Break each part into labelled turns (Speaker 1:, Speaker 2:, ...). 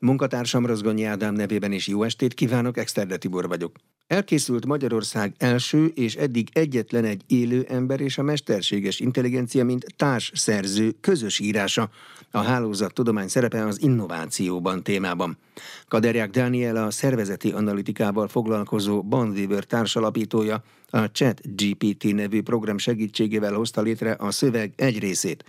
Speaker 1: Munkatársam Rozgonyi Ádám nevében is jó estét kívánok, Exterde Tibor vagyok. Elkészült Magyarország első és eddig egyetlen egy élő ember és a mesterséges intelligencia, mint társszerző közös írása. A hálózat tudomány szerepe az innovációban témában. Kaderják Dániel a szervezeti analitikával foglalkozó Bandweaver társalapítója a Chat GPT nevű program segítségével hozta létre a szöveg egy részét.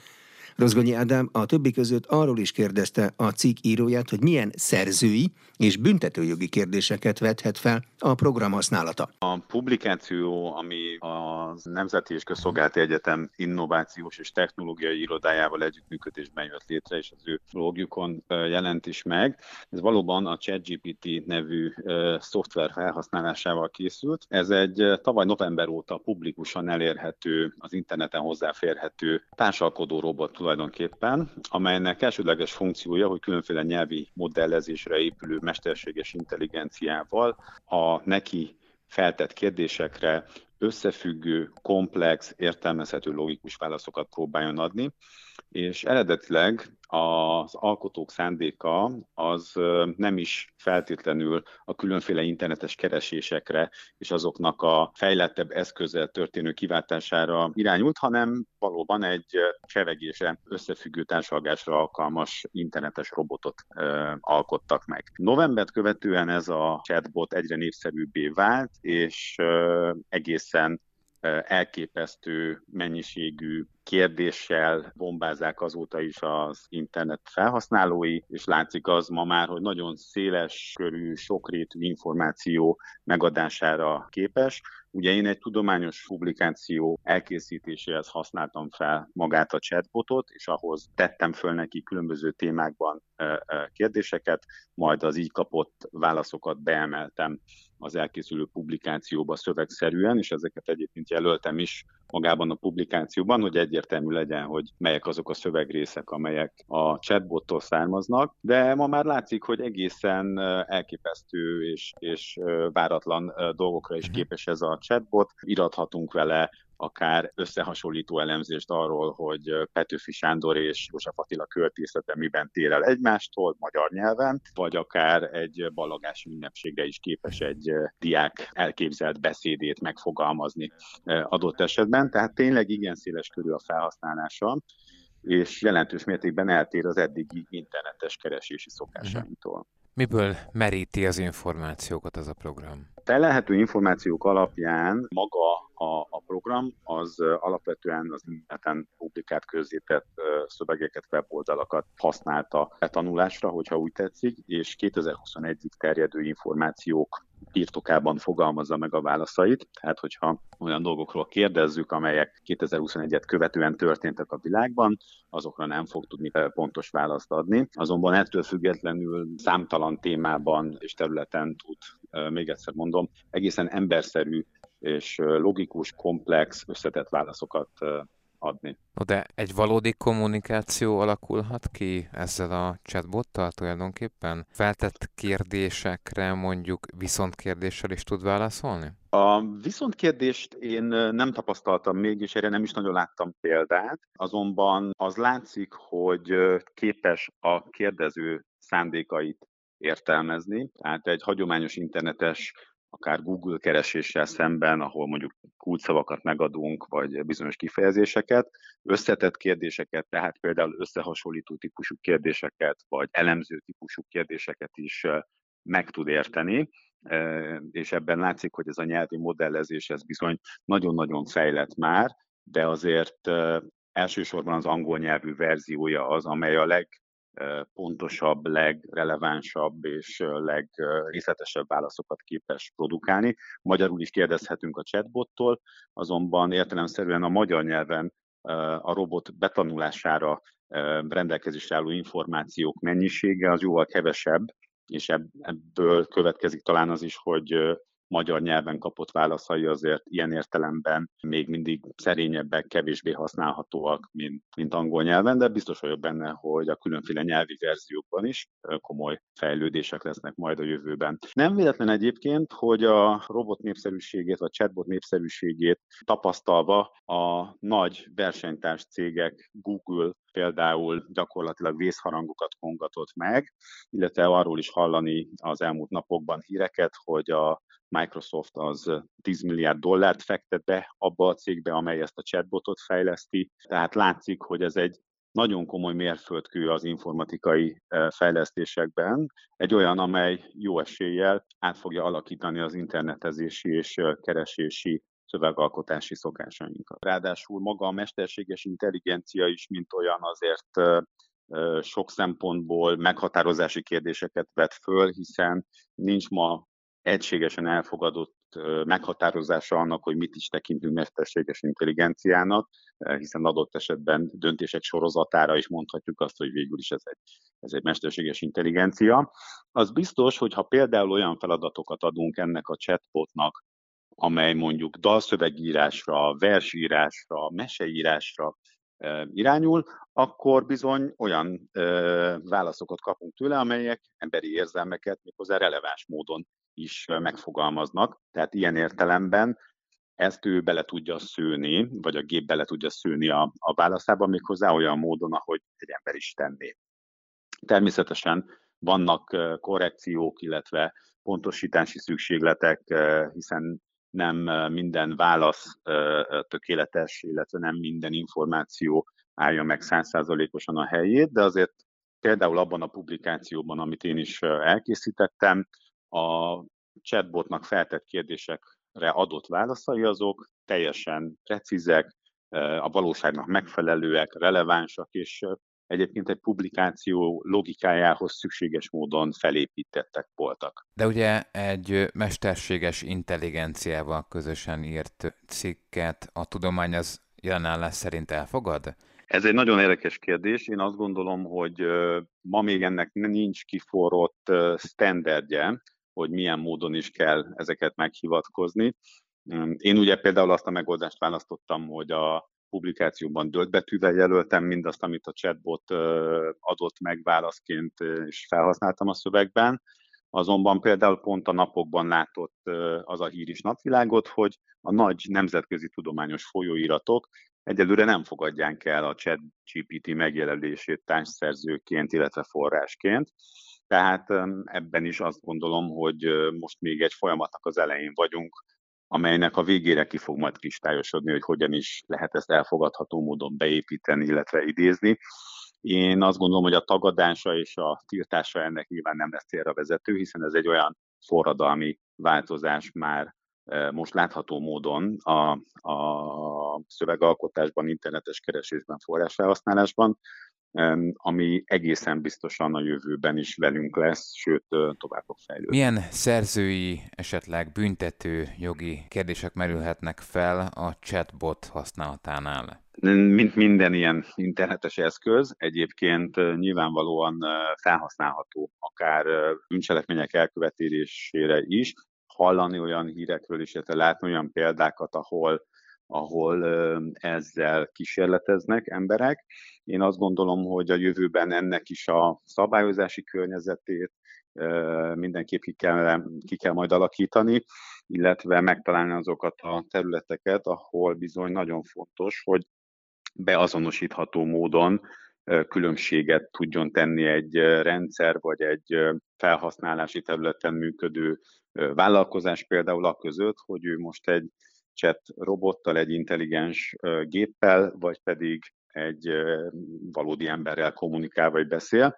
Speaker 1: Rozgonyi Ádám a többi között arról is kérdezte a cikk íróját, hogy milyen szerzői és büntetőjogi kérdéseket vethet fel a program használata.
Speaker 2: A publikáció, ami a Nemzeti és Közszolgálati Egyetem innovációs és technológiai irodájával együttműködésben jött létre, és az ő blogjukon jelent is meg. Ez valóban a ChatGPT nevű szoftver felhasználásával készült. Ez egy tavaly november óta publikusan elérhető, az interneten hozzáférhető társalkodó robot tulajdonképpen, amelynek elsődleges funkciója, hogy különféle nyelvi modellezésre épülő mesterséges intelligenciával a neki feltett kérdésekre összefüggő, komplex, értelmezhető logikus válaszokat próbáljon adni, és eredetileg az alkotók szándéka az nem is feltétlenül a különféle internetes keresésekre és azoknak a fejlettebb eszközzel történő kiváltására irányult, hanem valóban egy csevegése összefüggő társalgásra alkalmas internetes robotot ö, alkottak meg. Novembert követően ez a chatbot egyre népszerűbbé vált, és ö, egészen elképesztő mennyiségű kérdéssel bombázák azóta is az internet felhasználói, és látszik az ma már, hogy nagyon széles körű, sokrétű információ megadására képes. Ugye én egy tudományos publikáció elkészítéséhez használtam fel magát a chatbotot, és ahhoz tettem föl neki különböző témákban kérdéseket, majd az így kapott válaszokat beemeltem az elkészülő publikációba szövegszerűen, és ezeket egyébként jelöltem is magában a publikációban, hogy egyértelmű legyen, hogy melyek azok a szövegrészek, amelyek a chatbottól származnak, de ma már látszik, hogy egészen elképesztő és, és váratlan dolgokra is mhm. képes ez a chatbot. Irathatunk vele akár összehasonlító elemzést arról, hogy Petőfi Sándor és József Attila költészete miben tér el egymástól magyar nyelven, vagy akár egy ballagás ünnepségre is képes egy diák elképzelt beszédét megfogalmazni adott esetben. Tehát tényleg igen széles körül a felhasználása és jelentős mértékben eltér az eddigi internetes keresési szokásainktól.
Speaker 3: Miből meríti az információkat az a program?
Speaker 2: Felelhető információk alapján maga a, a program az alapvetően az interneten publikált közzétett szövegeket, weboldalakat használta a tanulásra, hogyha úgy tetszik, és 2021-ig terjedő információk birtokában fogalmazza meg a válaszait. Tehát, hogyha olyan dolgokról kérdezzük, amelyek 2021-et követően történtek a világban, azokra nem fog tudni pontos választ adni. Azonban ettől függetlenül számtalan témában és területen tud, még egyszer mondom, egészen emberszerű és logikus, komplex, összetett válaszokat adni.
Speaker 3: De egy valódi kommunikáció alakulhat ki ezzel a chatbottal tulajdonképpen? Feltett kérdésekre mondjuk viszontkérdéssel is tud válaszolni?
Speaker 2: A viszontkérdést én nem tapasztaltam még, és erre nem is nagyon láttam példát, azonban az látszik, hogy képes a kérdező szándékait értelmezni. Tehát egy hagyományos internetes akár Google kereséssel szemben, ahol mondjuk kulcsszavakat megadunk, vagy bizonyos kifejezéseket, összetett kérdéseket, tehát például összehasonlító típusú kérdéseket, vagy elemző típusú kérdéseket is meg tud érteni, és ebben látszik, hogy ez a nyelvi modellezés, ez bizony nagyon-nagyon fejlett már, de azért elsősorban az angol nyelvű verziója az, amely a leg pontosabb, legrelevánsabb és legrészletesebb válaszokat képes produkálni. Magyarul is kérdezhetünk a chatbottól, azonban értelemszerűen a magyar nyelven a robot betanulására rendelkezésre álló információk mennyisége az jóval kevesebb, és ebből következik talán az is, hogy magyar nyelven kapott válaszai azért ilyen értelemben még mindig szerényebbek, kevésbé használhatóak, mint, mint angol nyelven, de biztos vagyok benne, hogy a különféle nyelvi verziókban is komoly fejlődések lesznek majd a jövőben. Nem véletlen egyébként, hogy a robot népszerűségét, vagy chatbot népszerűségét tapasztalva a nagy versenytárs cégek Google, például gyakorlatilag vészharangokat kongatott meg, illetve arról is hallani az elmúlt napokban híreket, hogy a Microsoft az 10 milliárd dollárt fektet be abba a cégbe, amely ezt a chatbotot fejleszti. Tehát látszik, hogy ez egy nagyon komoly mérföldkő az informatikai fejlesztésekben, egy olyan, amely jó eséllyel át fogja alakítani az internetezési és keresési szövegalkotási szokásainkat. Ráadásul maga a mesterséges intelligencia is, mint olyan azért sok szempontból meghatározási kérdéseket vet föl, hiszen nincs ma egységesen elfogadott meghatározása annak, hogy mit is tekintünk mesterséges intelligenciának, hiszen adott esetben döntések sorozatára is mondhatjuk azt, hogy végül is ez egy, ez egy mesterséges intelligencia. Az biztos, hogy ha például olyan feladatokat adunk ennek a chatbotnak, amely mondjuk dalszövegírásra, versírásra, meseírásra irányul, akkor bizony olyan válaszokat kapunk tőle, amelyek emberi érzelmeket méghozzá releváns módon is megfogalmaznak. Tehát ilyen értelemben ezt ő bele tudja szőni, vagy a gép bele tudja szőni a, a válaszába, méghozzá olyan módon, ahogy egy ember is tenné. Természetesen vannak korrekciók, illetve pontosítási szükségletek, hiszen nem minden válasz tökéletes, illetve nem minden információ állja meg százszázalékosan a helyét, de azért például abban a publikációban, amit én is elkészítettem, a chatbotnak feltett kérdésekre adott válaszai azok teljesen precízek, a valóságnak megfelelőek, relevánsak, és egyébként egy publikáció logikájához szükséges módon felépítettek voltak.
Speaker 3: De ugye egy mesterséges intelligenciával közösen írt cikket a tudomány az jelenállás szerint elfogad?
Speaker 2: Ez egy nagyon érdekes kérdés. Én azt gondolom, hogy ma még ennek nincs kiforrott standardje, hogy milyen módon is kell ezeket meghivatkozni. Én ugye például azt a megoldást választottam, hogy a publikációban betűvel jelöltem mindazt, amit a chatbot adott meg válaszként, és felhasználtam a szövegben. Azonban például pont a napokban látott az a hír is napvilágot, hogy a nagy nemzetközi tudományos folyóiratok egyelőre nem fogadják el a chat GPT megjelölését társszerzőként, illetve forrásként. Tehát ebben is azt gondolom, hogy most még egy folyamatnak az elején vagyunk, amelynek a végére ki fog majd kristályosodni, hogy hogyan is lehet ezt elfogadható módon beépíteni, illetve idézni. Én azt gondolom, hogy a tagadása és a tiltása ennek nyilván nem lesz célra vezető, hiszen ez egy olyan forradalmi változás már e, most látható módon a, a szövegalkotásban, internetes keresésben, forrásfelhasználásban, ami egészen biztosan a jövőben is velünk lesz, sőt tovább fog fejlődni.
Speaker 3: Milyen szerzői, esetleg büntető jogi kérdések merülhetnek fel a chatbot használatánál?
Speaker 2: Mint minden ilyen internetes eszköz, egyébként nyilvánvalóan felhasználható akár bűncselekmények elkövetésére is, hallani olyan hírekről is, illetve látni olyan példákat, ahol ahol ezzel kísérleteznek emberek. Én azt gondolom, hogy a jövőben ennek is a szabályozási környezetét mindenképp ki kell, ki kell majd alakítani, illetve megtalálni azokat a területeket, ahol bizony nagyon fontos, hogy beazonosítható módon különbséget tudjon tenni egy rendszer vagy egy felhasználási területen működő vállalkozás például a között, hogy ő most egy chat robottal, egy intelligens géppel, vagy pedig egy valódi emberrel kommunikál vagy beszél,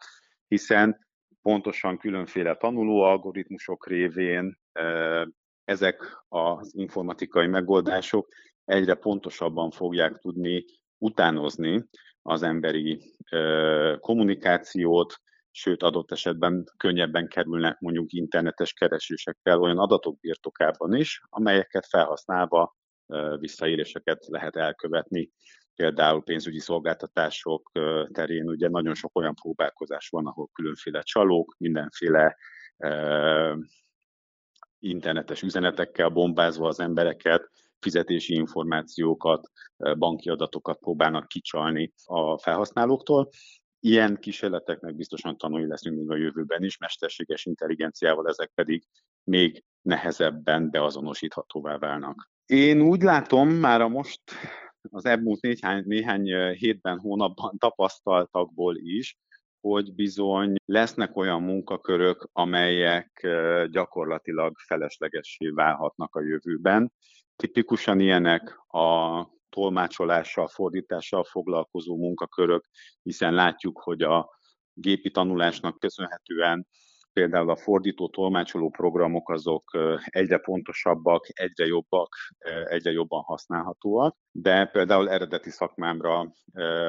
Speaker 2: hiszen pontosan különféle tanuló algoritmusok révén ezek az informatikai megoldások egyre pontosabban fogják tudni utánozni az emberi kommunikációt, sőt adott esetben könnyebben kerülnek mondjuk internetes keresésekkel olyan adatok birtokában is, amelyeket felhasználva visszaéléseket lehet elkövetni. Például pénzügyi szolgáltatások terén ugye nagyon sok olyan próbálkozás van, ahol különféle csalók, mindenféle internetes üzenetekkel bombázva az embereket, fizetési információkat, banki adatokat próbálnak kicsalni a felhasználóktól. Ilyen kísérleteknek biztosan tanulni leszünk még a jövőben is, mesterséges intelligenciával ezek pedig még nehezebben beazonosíthatóvá válnak. Én úgy látom már a most az elmúlt néhány, néhány hétben, hónapban tapasztaltakból is, hogy bizony lesznek olyan munkakörök, amelyek gyakorlatilag feleslegessé válhatnak a jövőben. Tipikusan ilyenek a tolmácsolással, fordítással foglalkozó munkakörök, hiszen látjuk, hogy a gépi tanulásnak köszönhetően például a fordító tolmácsoló programok azok egyre pontosabbak, egyre jobbak, egyre jobban használhatóak, de például eredeti szakmámra,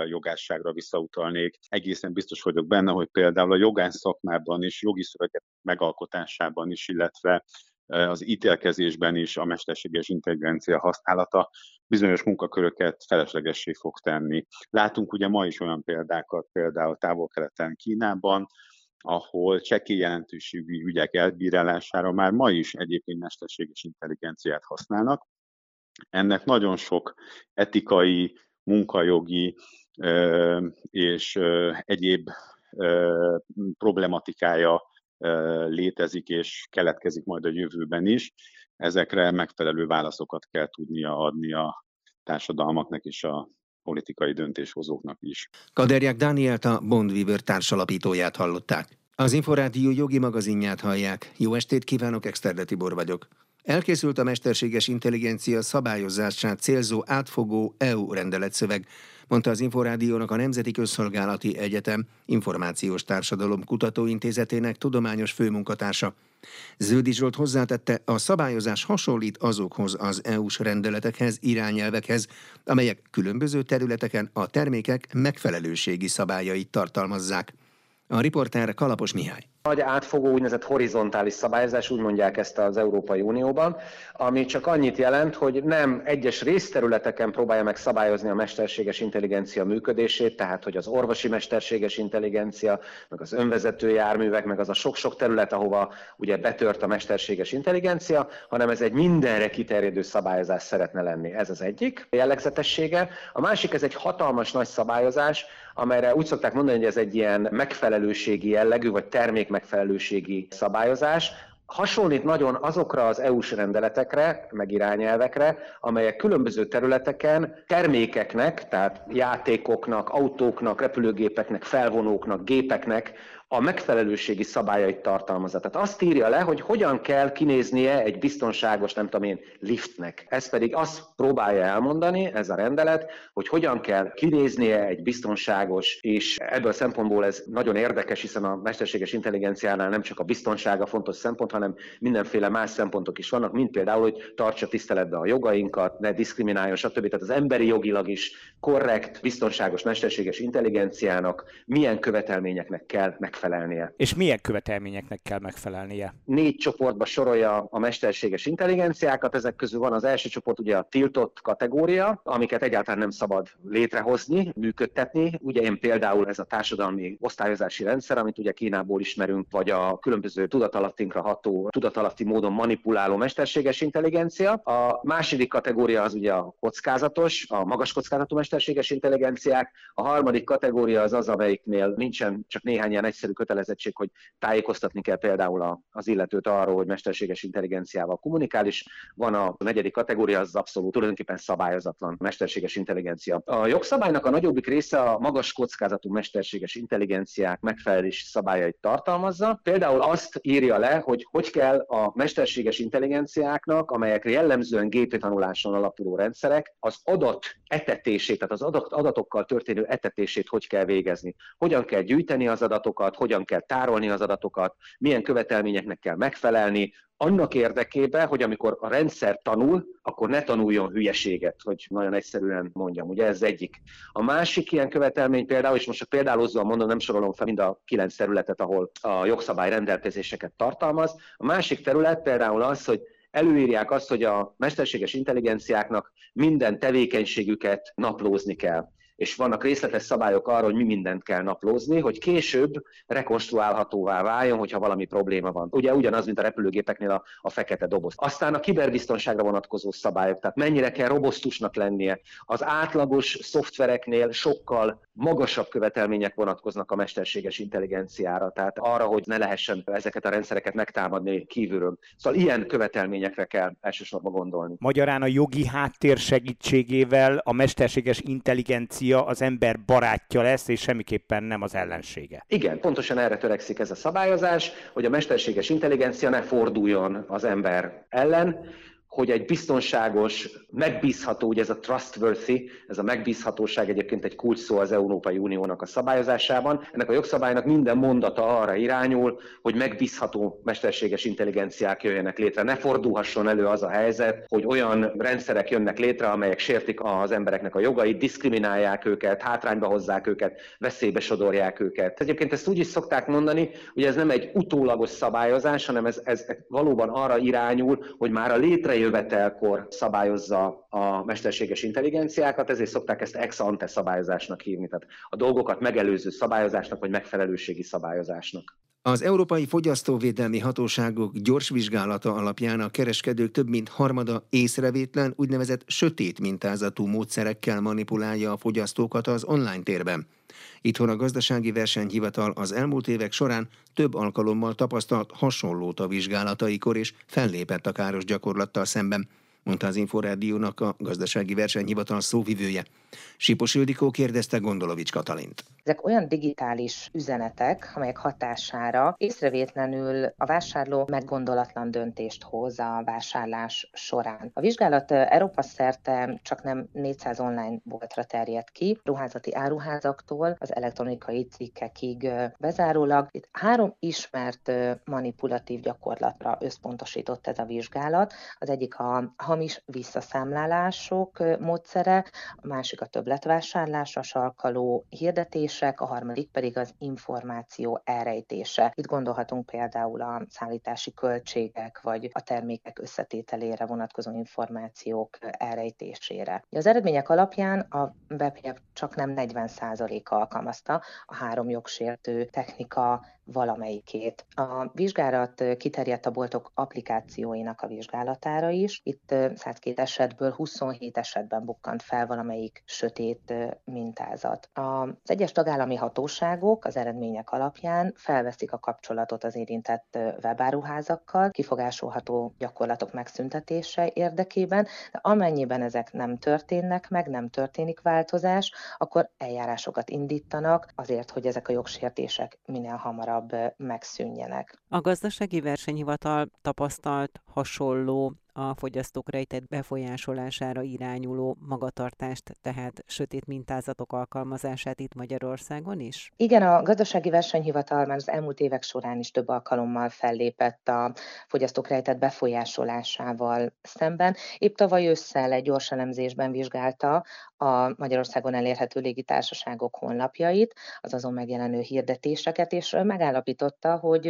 Speaker 2: jogásságra visszautalnék. Egészen biztos vagyok benne, hogy például a jogász szakmában is, jogi szövegek megalkotásában is, illetve az ítélkezésben is a mesterséges intelligencia használata bizonyos munkaköröket feleslegessé fog tenni. Látunk ugye ma is olyan példákat, például távol-keleten Kínában, ahol csekély jelentőségű ügyek elbírálására már ma is egyébként mesterséges intelligenciát használnak. Ennek nagyon sok etikai, munkajogi és egyéb problematikája létezik és keletkezik majd a jövőben is. Ezekre megfelelő válaszokat kell tudnia adni a társadalmaknak és a politikai döntéshozóknak is.
Speaker 1: Kaderják Dánielt a Bondweaver társalapítóját hallották. Az Inforádió jogi magazinját hallják. Jó estét kívánok, Exterde Tibor vagyok. Elkészült a mesterséges intelligencia szabályozását célzó átfogó EU rendeletszöveg, mondta az Inforádiónak a Nemzeti Közszolgálati Egyetem Információs Társadalom Kutatóintézetének tudományos főmunkatársa. Zöldi Zsolt hozzátette, a szabályozás hasonlít azokhoz az EU-s rendeletekhez, irányelvekhez, amelyek különböző területeken a termékek megfelelőségi szabályait tartalmazzák. A riporter Kalapos Mihály
Speaker 4: nagy átfogó úgynevezett horizontális szabályozás, úgy mondják ezt az Európai Unióban, ami csak annyit jelent, hogy nem egyes részterületeken próbálja meg szabályozni a mesterséges intelligencia működését, tehát hogy az orvosi mesterséges intelligencia, meg az önvezető járművek, meg az a sok-sok terület, ahova ugye betört a mesterséges intelligencia, hanem ez egy mindenre kiterjedő szabályozás szeretne lenni. Ez az egyik jellegzetessége. A másik, ez egy hatalmas nagy szabályozás, amelyre úgy szokták mondani, hogy ez egy ilyen megfelelőségi jellegű, vagy termék megfelelőségi szabályozás, hasonlít nagyon azokra az EU-s rendeletekre, meg irányelvekre, amelyek különböző területeken termékeknek, tehát játékoknak, autóknak, repülőgépeknek, felvonóknak, gépeknek a megfelelőségi szabályait tartalmazza. Tehát azt írja le, hogy hogyan kell kinéznie egy biztonságos, nem tudom én, liftnek. Ez pedig azt próbálja elmondani, ez a rendelet, hogy hogyan kell kinéznie egy biztonságos, és ebből a szempontból ez nagyon érdekes, hiszen a mesterséges intelligenciánál nem csak a biztonsága fontos szempont, hanem mindenféle más szempontok is vannak, mint például, hogy tartsa tiszteletbe a jogainkat, ne diszkrimináljon, stb. Tehát az emberi jogilag is korrekt, biztonságos mesterséges intelligenciának milyen követelményeknek kell megfelelni megfelelnie.
Speaker 5: És milyen követelményeknek kell megfelelnie?
Speaker 4: Négy csoportba sorolja a mesterséges intelligenciákat, ezek közül van az első csoport ugye a tiltott kategória, amiket egyáltalán nem szabad létrehozni, működtetni. Ugye én például ez a társadalmi osztályozási rendszer, amit ugye Kínából ismerünk, vagy a különböző tudatalattinkra ható, tudatalatti módon manipuláló mesterséges intelligencia. A második kategória az ugye a kockázatos, a magas kockázatú mesterséges intelligenciák. A harmadik kategória az az, amelyiknél nincsen csak néhány ilyen egyszerű kötelezettség, hogy tájékoztatni kell például az illetőt arról, hogy mesterséges intelligenciával kommunikál, és van a negyedik kategória, az abszolút tulajdonképpen szabályozatlan mesterséges intelligencia. A jogszabálynak a nagyobbik része a magas kockázatú mesterséges intelligenciák megfelelési szabályait tartalmazza. Például azt írja le, hogy hogy kell a mesterséges intelligenciáknak, amelyek jellemzően gépi tanuláson alapuló rendszerek, az adat etetését, tehát az adatokkal történő etetését hogy kell végezni. Hogyan kell gyűjteni az adatokat, hogyan kell tárolni az adatokat, milyen követelményeknek kell megfelelni, annak érdekében, hogy amikor a rendszer tanul, akkor ne tanuljon hülyeséget, hogy nagyon egyszerűen mondjam, ugye ez egyik. A másik ilyen követelmény például, és most csak példálozóan mondom, nem sorolom fel mind a kilenc területet, ahol a jogszabály rendelkezéseket tartalmaz. A másik terület például az, hogy előírják azt, hogy a mesterséges intelligenciáknak minden tevékenységüket naplózni kell. És vannak részletes szabályok arra, hogy mi mindent kell naplózni, hogy később rekonstruálhatóvá váljon, hogyha valami probléma van. Ugye ugyanaz, mint a repülőgépeknél a, a fekete doboz. Aztán a kiberbiztonságra vonatkozó szabályok, tehát mennyire kell robosztusnak lennie. Az átlagos szoftvereknél sokkal magasabb követelmények vonatkoznak a mesterséges intelligenciára, tehát arra, hogy ne lehessen ezeket a rendszereket megtámadni kívülről. Szóval ilyen követelményekre kell elsősorban gondolni.
Speaker 5: Magyarán a jogi háttér segítségével a mesterséges intelligencia az ember barátja lesz, és semmiképpen nem az ellensége.
Speaker 4: Igen, pontosan erre törekszik ez a szabályozás, hogy a mesterséges intelligencia ne forduljon az ember ellen, hogy egy biztonságos, megbízható, ugye ez a trustworthy, ez a megbízhatóság egyébként egy kulcs szó az Európai Uniónak a szabályozásában. Ennek a jogszabálynak minden mondata arra irányul, hogy megbízható mesterséges intelligenciák jöjjenek létre. Ne fordulhasson elő az a helyzet, hogy olyan rendszerek jönnek létre, amelyek sértik az embereknek a jogait, diszkriminálják őket, hátrányba hozzák őket, veszélybe sodorják őket. Egyébként ezt úgy is szokták mondani, hogy ez nem egy utólagos szabályozás, hanem ez, ez valóban arra irányul, hogy már a létre jövetelkor szabályozza a mesterséges intelligenciákat, ezért szokták ezt ex ante szabályozásnak hívni, tehát a dolgokat megelőző szabályozásnak, vagy megfelelőségi szabályozásnak.
Speaker 1: Az Európai Fogyasztóvédelmi Hatóságok gyors vizsgálata alapján a kereskedők több mint harmada észrevétlen úgynevezett sötét mintázatú módszerekkel manipulálja a fogyasztókat az online térben. Itthon a gazdasági versenyhivatal az elmúlt évek során több alkalommal tapasztalt hasonlót a vizsgálataikor és fellépett a káros gyakorlattal szemben mondta az Inforádiónak a gazdasági versenyhivatal szóvivője. Sipos Ildikó kérdezte Gondolovics Katalint.
Speaker 6: Ezek olyan digitális üzenetek, amelyek hatására észrevétlenül a vásárló meggondolatlan döntést hoz a vásárlás során. A vizsgálat Európa szerte csak nem 400 online boltra terjed ki, ruházati áruházaktól az elektronikai cikkekig bezárólag. Itt három ismert manipulatív gyakorlatra összpontosított ez a vizsgálat. Az egyik a hamis visszaszámlálások módszere, a másik a többletvásárlásra sarkaló hirdetések, a harmadik pedig az információ elrejtése. Itt gondolhatunk például a szállítási költségek, vagy a termékek összetételére vonatkozó információk elrejtésére. Az eredmények alapján a BPF csak nem 40%-a alkalmazta a három jogsértő technika valamelyikét. A vizsgálat kiterjedt a boltok applikációinak a vizsgálatára is. Itt 102 esetből 27 esetben bukkant fel valamelyik sötét mintázat. Az egyes tagállami hatóságok az eredmények alapján felveszik a kapcsolatot az érintett webáruházakkal, kifogásolható gyakorlatok megszüntetése érdekében, de amennyiben ezek nem történnek meg, nem történik változás, akkor eljárásokat indítanak azért, hogy ezek a jogsértések minél hamarabb hamarabb megszűnjenek.
Speaker 7: A gazdasági versenyhivatal tapasztalt hasonló a fogyasztók rejtett befolyásolására irányuló magatartást, tehát sötét mintázatok alkalmazását itt Magyarországon is?
Speaker 6: Igen, a gazdasági versenyhivatal már az elmúlt évek során is több alkalommal fellépett a fogyasztók rejtett befolyásolásával szemben. Épp tavaly ősszel egy gyors elemzésben vizsgálta a Magyarországon elérhető légitársaságok honlapjait, az azon megjelenő hirdetéseket, és megállapította, hogy,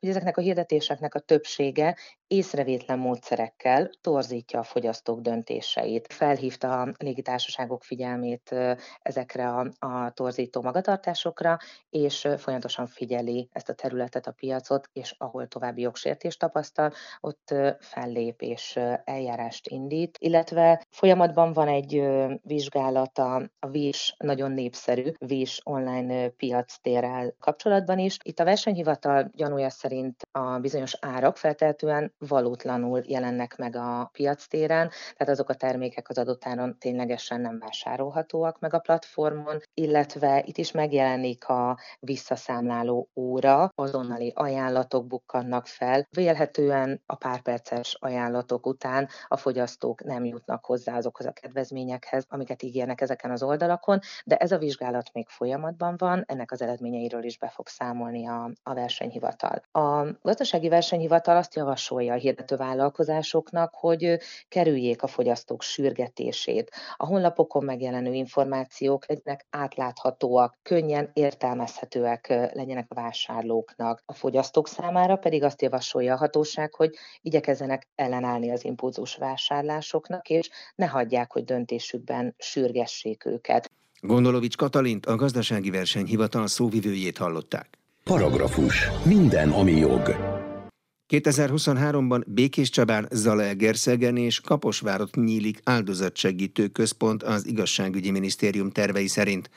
Speaker 6: hogy ezeknek a hirdetéseknek a többsége észrevétlen módszerekkel torzítja a fogyasztók döntéseit. Felhívta a légitársaságok figyelmét ezekre a, a torzító magatartásokra, és folyamatosan figyeli ezt a területet, a piacot, és ahol további jogsértést tapasztal, ott fellép és eljárást indít, illetve folyamatban van egy vizsgálata a VIS nagyon népszerű VIS online piac térrel kapcsolatban is. Itt a versenyhivatal gyanúja szerint a bizonyos árak feltehetően valótlanul jelennek meg a piac téren, tehát azok a termékek az adott áron ténylegesen nem vásárolhatóak meg a platformon, illetve itt is megjelenik a visszaszámláló óra, azonnali ajánlatok bukkannak fel. Vélhetően a pár perces ajánlatok után a fogyasztók nem jutnak hozzá azokhoz a kedvezményekhez, amiket ígérnek ezeken az oldalakon, de ez a vizsgálat még folyamatban van, ennek az eredményeiről is be fog számolni a, a versenyhivatal. A gazdasági versenyhivatal azt javasolja, a hirdető vállalkozásoknak, hogy kerüljék a fogyasztók sürgetését. A honlapokon megjelenő információk legyenek átláthatóak, könnyen értelmezhetőek legyenek a vásárlóknak. A fogyasztók számára pedig azt javasolja a hatóság, hogy igyekezzenek ellenállni az impulzus vásárlásoknak, és ne hagyják, hogy döntésükben sürgessék őket.
Speaker 1: Gondolovics Katalint, a gazdasági versenyhivatal szóvivőjét hallották.
Speaker 8: Paragrafus. Minden, ami jog.
Speaker 1: 2023-ban Békés Csabán, Zalaegerszegen és Kaposvárot nyílik áldozatsegítő központ az igazságügyi minisztérium tervei szerint.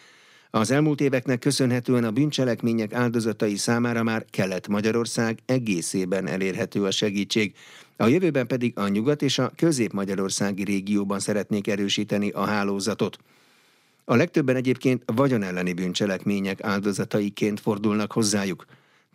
Speaker 1: Az elmúlt éveknek köszönhetően a bűncselekmények áldozatai számára már Kelet-Magyarország egészében elérhető a segítség. A jövőben pedig a nyugat és a közép-magyarországi régióban szeretnék erősíteni a hálózatot. A legtöbben egyébként vagyon elleni bűncselekmények áldozataiként fordulnak hozzájuk.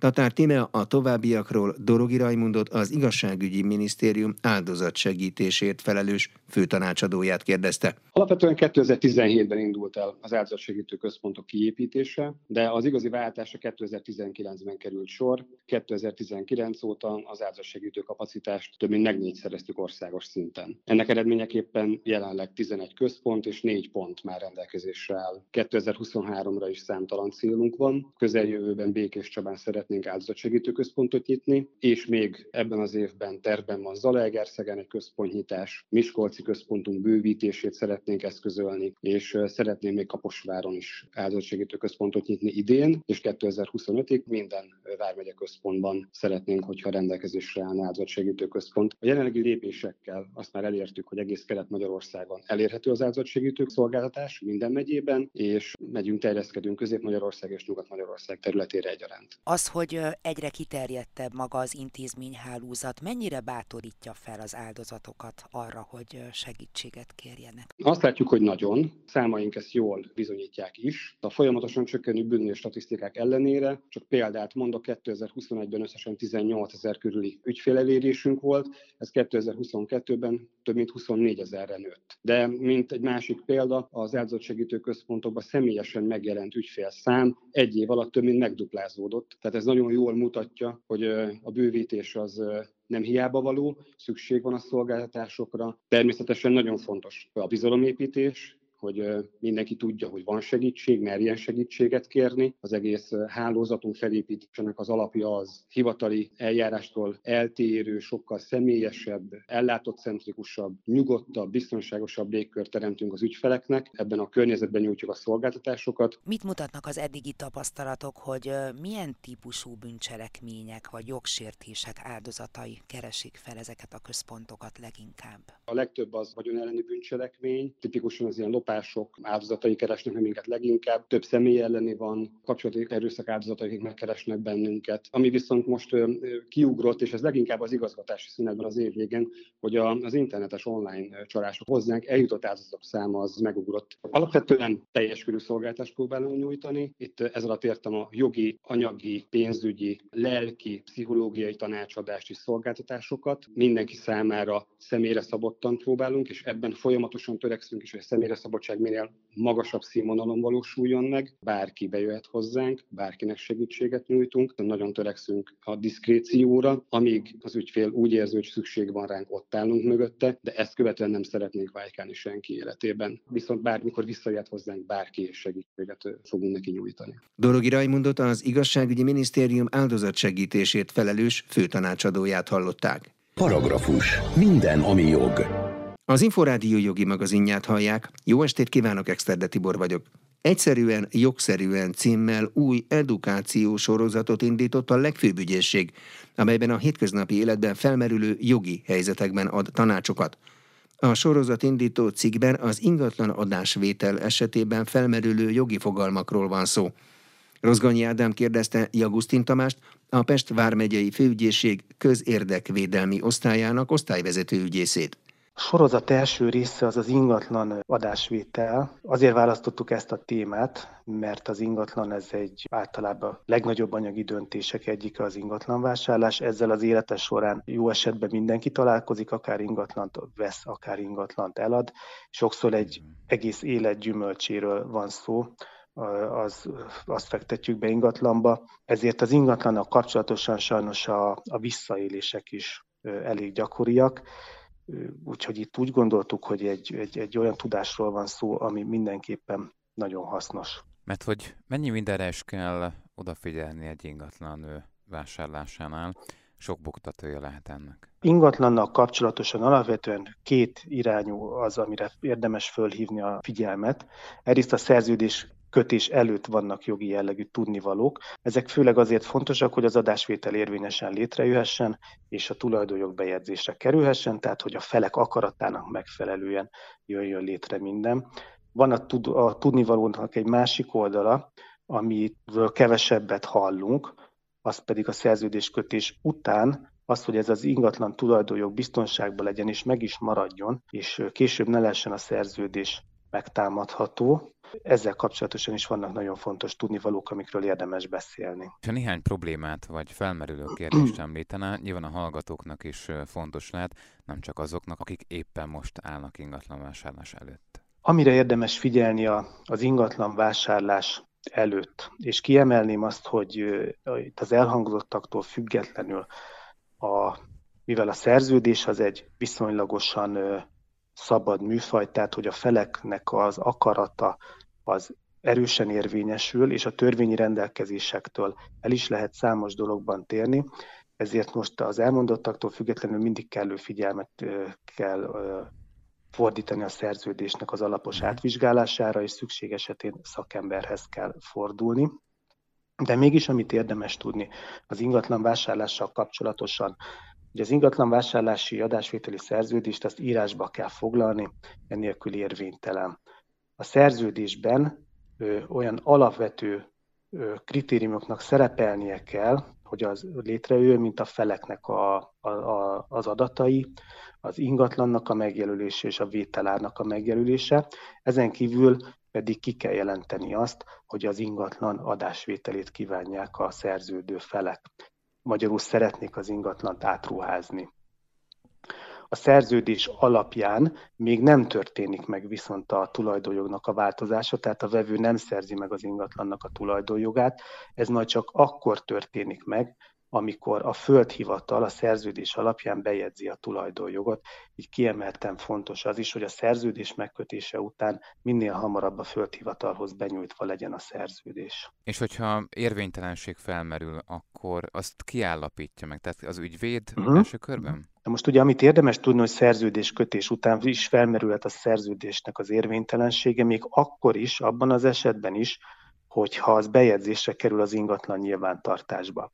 Speaker 1: Tatár Tímea a továbbiakról Dorogi Rajmundot az igazságügyi minisztérium áldozatsegítésért felelős főtanácsadóját kérdezte.
Speaker 9: Alapvetően 2017-ben indult el az áldozatsegítő központok kiépítése, de az igazi váltásra 2019-ben került sor. 2019 óta az áldozatsegítő kapacitást több mint megnégyszereztük országos szinten. Ennek eredményeképpen jelenleg 11 központ és 4 pont már rendelkezésre áll. 2023-ra is számtalan célunk van. Közeljövőben Békés Csabán szeret szeretnénk áldozatsegítő központot nyitni, és még ebben az évben tervben van Zalaegerszegen egy központnyitás, Miskolci központunk bővítését szeretnénk eszközölni, és szeretnénk még Kaposváron is áldozatsegítő központot nyitni idén, és 2025-ig minden Vármegye központban szeretnénk, hogyha rendelkezésre állna áldozatsegítő központ. A jelenlegi lépésekkel azt már elértük, hogy egész Kelet-Magyarországon elérhető az áldozatsegítő szolgáltatás minden megyében, és megyünk, terjeszkedünk Közép-Magyarország és Nyugat-Magyarország területére egyaránt.
Speaker 10: Az, hogy hogy egyre kiterjedtebb maga az intézményhálózat, mennyire bátorítja fel az áldozatokat arra, hogy segítséget kérjenek?
Speaker 9: Azt látjuk, hogy nagyon. Számaink ezt jól bizonyítják is. A folyamatosan csökkenő bűnös statisztikák ellenére, csak példát mondok, 2021-ben összesen 18 ezer körüli ügyfélelérésünk volt, ez 2022-ben több mint 24 ezerre nőtt. De mint egy másik példa, az áldozatsegítő központokban személyesen megjelent ügyfélszám egy év alatt több mint megduplázódott. Tehát ez nagyon jól mutatja, hogy a bővítés az nem hiába való, szükség van a szolgáltatásokra. Természetesen nagyon fontos a bizalomépítés, hogy mindenki tudja, hogy van segítség, merjen segítséget kérni. Az egész hálózatunk felépítésének az alapja az hivatali eljárástól eltérő, sokkal személyesebb, ellátottcentrikusabb, nyugodtabb, biztonságosabb légkört teremtünk az ügyfeleknek. Ebben a környezetben nyújtjuk a szolgáltatásokat.
Speaker 10: Mit mutatnak az eddigi tapasztalatok, hogy milyen típusú bűncselekmények vagy jogsértések áldozatai keresik fel ezeket a központokat leginkább?
Speaker 9: A legtöbb az vagyon elleni bűncselekmény, tipikusan az ilyen lopás lopások áldozatai keresnek meg minket leginkább, több személy elleni van, kapcsolati erőszak áldozatai, akik megkeresnek bennünket. Ami viszont most kiugrott, és ez leginkább az igazgatási szünetben az év végén, hogy az internetes online csalások hozzánk eljutott áldozatok száma az megugrott. Alapvetően teljes körű szolgáltást próbálunk nyújtani. Itt ez alatt értem a jogi, anyagi, pénzügyi, lelki, pszichológiai tanácsadást és szolgáltatásokat. Mindenki számára személyre szabottan próbálunk, és ebben folyamatosan törekszünk is, hogy a személyre szabott szabadság minél magasabb színvonalon valósuljon meg, bárki bejöhet hozzánk, bárkinek segítséget nyújtunk, nagyon törekszünk a diszkrécióra, amíg az ügyfél úgy érzi, hogy szükség van ránk, ott állunk mögötte, de ezt követően nem szeretnénk vájkálni senki életében. Viszont bármikor visszajöhet hozzánk bárki, és segítséget fogunk neki nyújtani.
Speaker 1: Dorogi Rajmundot az Igazságügyi Minisztérium áldozatsegítésért felelős főtanácsadóját hallották.
Speaker 8: Paragrafus. Minden, ami jog.
Speaker 1: Az Inforádió jogi magazinját hallják. Jó estét kívánok, Exterde Tibor vagyok. Egyszerűen, jogszerűen címmel új edukáció sorozatot indított a legfőbb ügyészség, amelyben a hétköznapi életben felmerülő jogi helyzetekben ad tanácsokat. A sorozat indító cikkben az ingatlan adásvétel esetében felmerülő jogi fogalmakról van szó. Rozgonyi Ádám kérdezte Jagusztin Tamást, a Pest vármegyei főügyészség közérdekvédelmi osztályának osztályvezető ügyészét
Speaker 11: sorozat első része az az ingatlan adásvétel. Azért választottuk ezt a témát, mert az ingatlan ez egy általában legnagyobb anyagi döntések egyike az ingatlanvásárlás. Ezzel az élete során jó esetben mindenki találkozik, akár ingatlant vesz, akár ingatlant elad. Sokszor egy egész élet gyümölcséről van szó, az, azt fektetjük be ingatlanba. Ezért az ingatlanak kapcsolatosan sajnos a, a visszaélések is elég gyakoriak Úgyhogy itt úgy gondoltuk, hogy egy, egy, egy olyan tudásról van szó, ami mindenképpen nagyon hasznos.
Speaker 3: Mert hogy mennyi mindenre is kell odafigyelni egy ingatlan vásárlásánál, sok buktatója lehet ennek.
Speaker 11: Ingatlannal kapcsolatosan alapvetően két irányú az, amire érdemes fölhívni a figyelmet. Egyrészt a szerződés kötés előtt vannak jogi jellegű tudnivalók. Ezek főleg azért fontosak, hogy az adásvétel érvényesen létrejöhessen, és a tulajdonjog bejegyzésre kerülhessen, tehát hogy a felek akaratának megfelelően jöjjön létre minden. Van a, tud, a tudnivalónak egy másik oldala, amiről kevesebbet hallunk, az pedig a szerződéskötés után az, hogy ez az ingatlan tulajdonjog biztonságban legyen és meg is maradjon, és később ne lehessen a szerződés megtámadható. Ezzel kapcsolatosan is vannak nagyon fontos tudnivalók, amikről érdemes beszélni.
Speaker 3: Ha néhány problémát vagy felmerülő kérdést említene, nyilván a hallgatóknak is fontos lehet, nem csak azoknak, akik éppen most állnak ingatlan vásárlás előtt.
Speaker 11: Amire érdemes figyelni a, az ingatlan vásárlás előtt, és kiemelném azt, hogy itt az elhangzottaktól függetlenül, a, mivel a szerződés az egy viszonylagosan szabad műfaj, tehát hogy a feleknek az akarata az erősen érvényesül, és a törvényi rendelkezésektől el is lehet számos dologban térni, ezért most az elmondottaktól függetlenül mindig kellő figyelmet kell fordítani a szerződésnek az alapos mhm. átvizsgálására, és szükség esetén szakemberhez kell fordulni. De mégis, amit érdemes tudni, az ingatlan vásárlással kapcsolatosan, hogy az ingatlan vásárlási adásvételi szerződést azt írásba kell foglalni, ennélkül érvénytelen. A szerződésben ö, olyan alapvető ö, kritériumoknak szerepelnie kell, hogy az létrejöjjön, mint a feleknek a, a, a, az adatai, az ingatlannak a megjelölése és a vételárnak a megjelölése. Ezen kívül pedig ki kell jelenteni azt, hogy az ingatlan adásvételét kívánják a szerződő felek. Magyarul szeretnék az ingatlant átruházni. A szerződés alapján még nem történik meg viszont a tulajdonjognak a változása, tehát a vevő nem szerzi meg az ingatlannak a tulajdonjogát. Ez majd csak akkor történik meg, amikor a földhivatal a szerződés alapján bejegyzi a tulajdonjogot. Így kiemelten fontos az is, hogy a szerződés megkötése után minél hamarabb a földhivatalhoz benyújtva legyen a szerződés.
Speaker 3: És hogyha érvénytelenség felmerül, akkor azt kiállapítja meg, tehát az ügyvéd uh-huh. első körben?
Speaker 11: Most ugye, amit érdemes tudni, hogy szerződés kötés után is felmerülhet a szerződésnek az érvénytelensége, még akkor is, abban az esetben is, hogyha az bejegyzésre kerül az ingatlan nyilvántartásba.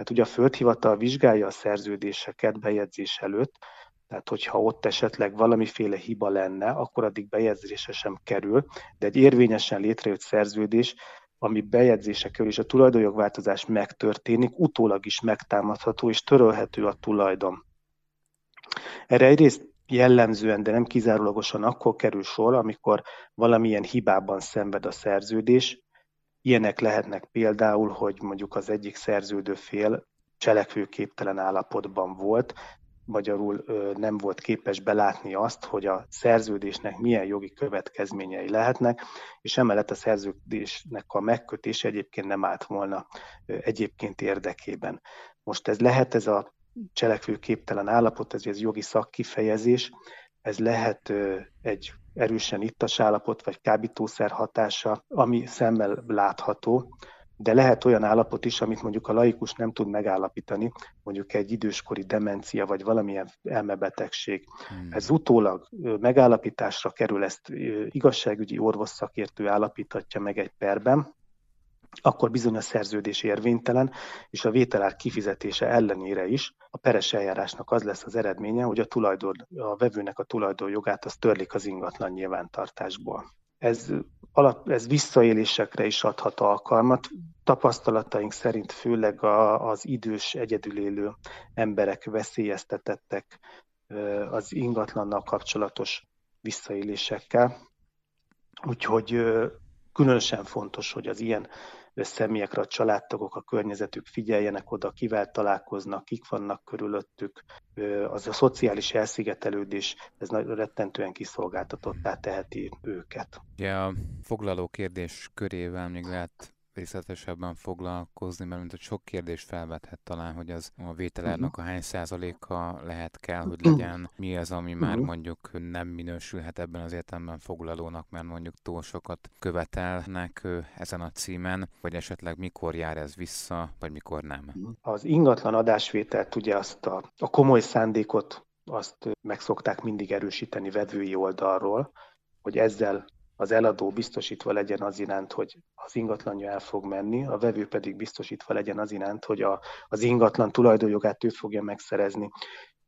Speaker 11: Tehát ugye a földhivatal vizsgálja a szerződéseket bejegyzés előtt, tehát hogyha ott esetleg valamiféle hiba lenne, akkor addig bejegyzése sem kerül, de egy érvényesen létrejött szerződés, ami bejegyzése kerül, és a tulajdonjogváltozás megtörténik, utólag is megtámadható és törölhető a tulajdon. Erre egyrészt jellemzően, de nem kizárólagosan akkor kerül sor, amikor valamilyen hibában szenved a szerződés, Ilyenek lehetnek például, hogy mondjuk az egyik szerződő fél cselekvőképtelen állapotban volt, magyarul nem volt képes belátni azt, hogy a szerződésnek milyen jogi következményei lehetnek, és emellett a szerződésnek a megkötése egyébként nem állt volna egyébként érdekében. Most ez lehet ez a cselekvőképtelen állapot, ez, ez jogi szakkifejezés, ez lehet egy erősen ittas állapot, vagy kábítószer hatása, ami szemmel látható, de lehet olyan állapot is, amit mondjuk a laikus nem tud megállapítani, mondjuk egy időskori demencia, vagy valamilyen elmebetegség. Hmm. Ez utólag megállapításra kerül, ezt igazságügyi orvos szakértő állapíthatja meg egy perben, akkor bizony a szerződés érvénytelen, és a vételár kifizetése ellenére is a peres eljárásnak az lesz az eredménye, hogy a, tulajdon, a vevőnek a tulajdonjogát az törlik az ingatlan nyilvántartásból. Ez, alap, ez visszaélésekre is adhat alkalmat. Tapasztalataink szerint főleg a, az idős, egyedülélő emberek veszélyeztetettek az ingatlannal kapcsolatos visszaélésekkel. Úgyhogy különösen fontos, hogy az ilyen személyekre a családtagok, a környezetük figyeljenek oda, kivel találkoznak, kik vannak körülöttük. Az a szociális elszigetelődés, ez rettentően kiszolgáltatottá teheti őket.
Speaker 3: Ugye a foglaló kérdés körével még lehet részletesebben foglalkozni, mert mint hogy sok kérdés felvethet talán, hogy az a vételárnak a hány százaléka lehet kell, hogy legyen, mi az, ami már mondjuk nem minősülhet ebben az értelemben foglalónak, mert mondjuk túl sokat követelnek ezen a címen, vagy esetleg mikor jár ez vissza, vagy mikor nem.
Speaker 11: Az ingatlan adásvételt ugye azt a, a komoly szándékot azt meg szokták mindig erősíteni vevői oldalról, hogy ezzel az eladó biztosítva legyen az iránt, hogy az ingatlanja el fog menni, a vevő pedig biztosítva legyen az iránt, hogy a, az ingatlan tulajdonjogát ő fogja megszerezni.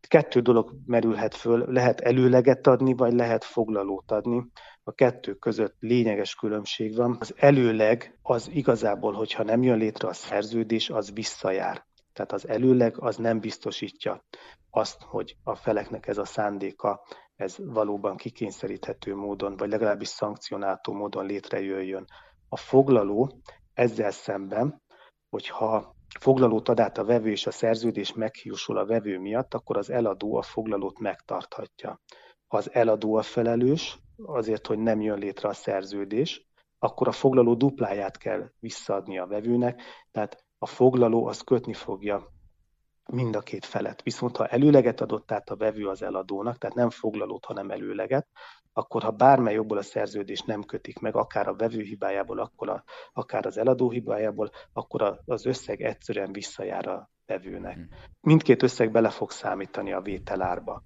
Speaker 11: Kettő dolog merülhet föl, lehet előleget adni, vagy lehet foglalót adni. A kettő között lényeges különbség van. Az előleg az igazából, hogyha nem jön létre a szerződés, az visszajár. Tehát az előleg az nem biztosítja azt, hogy a feleknek ez a szándéka, ez valóban kikényszeríthető módon, vagy legalábbis szankcionáltó módon létrejöjjön. A foglaló ezzel szemben, hogyha foglalót ad át a vevő és a szerződés meghiúsul a vevő miatt, akkor az eladó a foglalót megtarthatja. Ha az eladó a felelős azért, hogy nem jön létre a szerződés, akkor a foglaló dupláját kell visszaadni a vevőnek, tehát a foglaló az kötni fogja mind a két felet. Viszont ha előleget adott át a vevő az eladónak, tehát nem foglalót, hanem előleget, akkor ha bármely jobból a szerződés nem kötik meg, akár a vevő hibájából, akkor a, akár az eladó hibájából, akkor az összeg egyszerűen visszajár a vevőnek. Hmm. Mindkét összeg bele fog számítani a vételárba.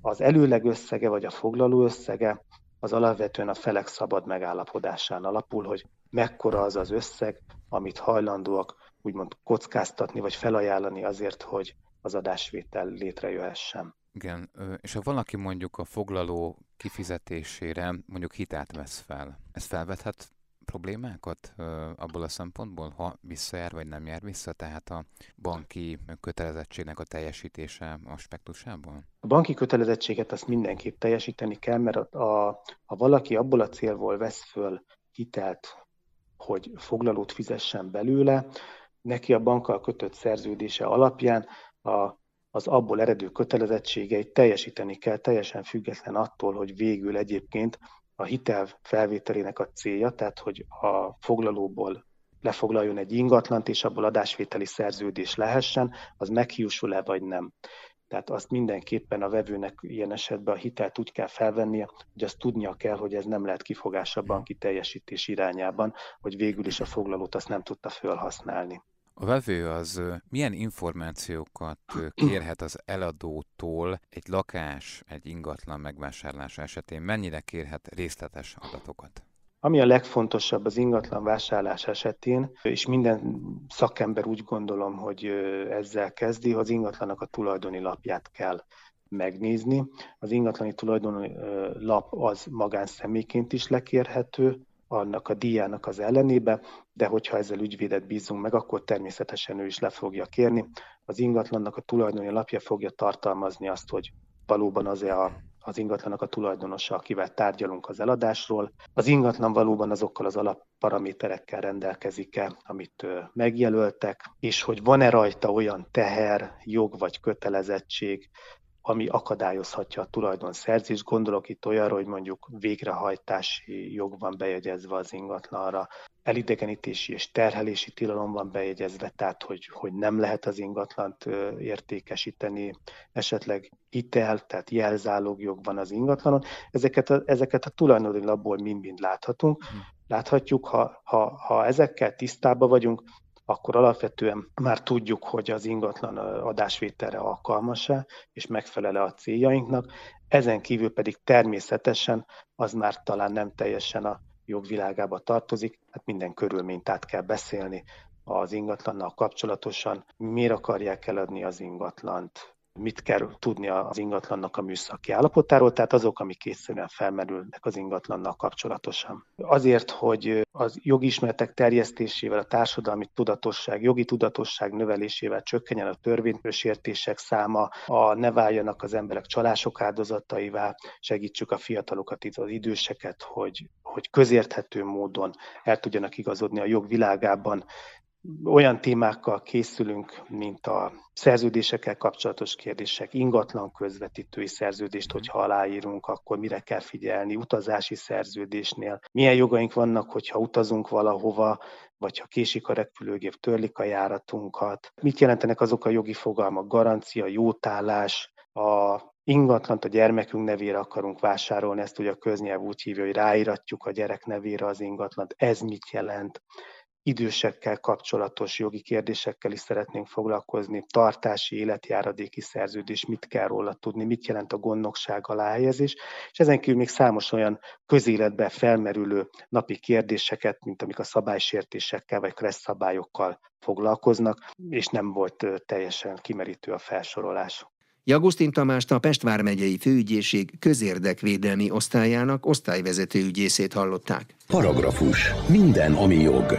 Speaker 11: Az előleg összege vagy a foglaló összege az alapvetően a felek szabad megállapodásán alapul, hogy mekkora az az összeg, amit hajlandóak úgymond kockáztatni, vagy felajánlani azért, hogy az adásvétel létrejöhessen.
Speaker 3: Igen, és ha valaki mondjuk a foglaló kifizetésére mondjuk hitelt vesz fel, ez felvethet problémákat abból a szempontból, ha visszajár vagy nem jár vissza, tehát a banki kötelezettségnek a teljesítése aspektusából?
Speaker 11: A banki kötelezettséget azt mindenképp teljesíteni kell, mert a, a, ha valaki abból a célból vesz föl hitelt, hogy foglalót fizessen belőle, neki a bankkal kötött szerződése alapján a, az abból eredő kötelezettségeit teljesíteni kell, teljesen független attól, hogy végül egyébként a hitel felvételének a célja, tehát hogy a foglalóból lefoglaljon egy ingatlant, és abból adásvételi szerződés lehessen, az meghiúsul-e vagy nem. Tehát azt mindenképpen a vevőnek ilyen esetben a hitelt úgy kell felvennie, hogy azt tudnia kell, hogy ez nem lehet kifogás a banki teljesítés irányában, hogy végül is a foglalót azt nem tudta felhasználni.
Speaker 3: A vevő az milyen információkat kérhet az eladótól egy lakás, egy ingatlan megvásárlása esetén? Mennyire kérhet részletes adatokat?
Speaker 11: Ami a legfontosabb az ingatlan vásárlás esetén, és minden szakember úgy gondolom, hogy ezzel kezdi, az ingatlanak a tulajdoni lapját kell megnézni. Az ingatlani tulajdoni lap az magánszemélyként is lekérhető, annak a díjának az ellenébe, de hogyha ezzel ügyvédet bízunk meg, akkor természetesen ő is le fogja kérni. Az ingatlannak a tulajdoni lapja fogja tartalmazni azt, hogy valóban az-e a, az ingatlanak a tulajdonosa, akivel tárgyalunk az eladásról. Az ingatlan valóban azokkal az alapparaméterekkel rendelkezik-e, amit megjelöltek, és hogy van-e rajta olyan teher, jog vagy kötelezettség, ami akadályozhatja a tulajdonszerzést. Gondolok itt olyanra, hogy mondjuk végrehajtási jog van bejegyezve az ingatlanra, elidegenítési és terhelési tilalom van bejegyezve, tehát hogy, hogy nem lehet az ingatlant értékesíteni, esetleg hitel, tehát jelzálogjog van az ingatlanon. Ezeket a, ezeket a tulajdoni labból mind-mind láthatunk. Hm. Láthatjuk, ha, ha, ha ezekkel tisztában vagyunk, akkor alapvetően már tudjuk, hogy az ingatlan adásvételre alkalmas-e, és megfelele a céljainknak. Ezen kívül pedig természetesen az már talán nem teljesen a jogvilágába tartozik, hát minden körülményt át kell beszélni az ingatlannal kapcsolatosan, miért akarják eladni az ingatlant, mit kell tudni az ingatlannak a műszaki állapotáról, tehát azok, amik készszerűen felmerülnek az ingatlannal kapcsolatosan. Azért, hogy az jogismeretek terjesztésével, a társadalmi tudatosság, jogi tudatosság növelésével csökkenjen a törvénysértések száma, a ne váljanak az emberek csalások áldozataivá, segítsük a fiatalokat, az időseket, hogy, hogy közérthető módon el tudjanak igazodni a jog világában, olyan témákkal készülünk, mint a szerződésekkel kapcsolatos kérdések, ingatlan közvetítői szerződést, hogyha aláírunk, akkor mire kell figyelni, utazási szerződésnél, milyen jogaink vannak, hogyha utazunk valahova, vagy ha késik a repülőgép, törlik a járatunkat, mit jelentenek azok a jogi fogalmak, garancia, jótállás, a ingatlant a gyermekünk nevére akarunk vásárolni, ezt ugye a köznyelv úgy hívja, hogy ráíratjuk a gyerek nevére az ingatlant, ez mit jelent? Idősekkel kapcsolatos jogi kérdésekkel is szeretnénk foglalkozni, tartási, életjáradéki szerződés, mit kell róla tudni, mit jelent a gondnokság alá helyezés, és ezen kívül még számos olyan közéletben felmerülő napi kérdéseket, mint amik a szabálysértésekkel vagy kressz szabályokkal foglalkoznak, és nem volt teljesen kimerítő a felsorolás.
Speaker 1: Jagustin Tamást a Pest vármegyei főügyészség közérdekvédelmi osztályának osztályvezető ügyészét hallották.
Speaker 8: Paragrafus. Minden, ami jog.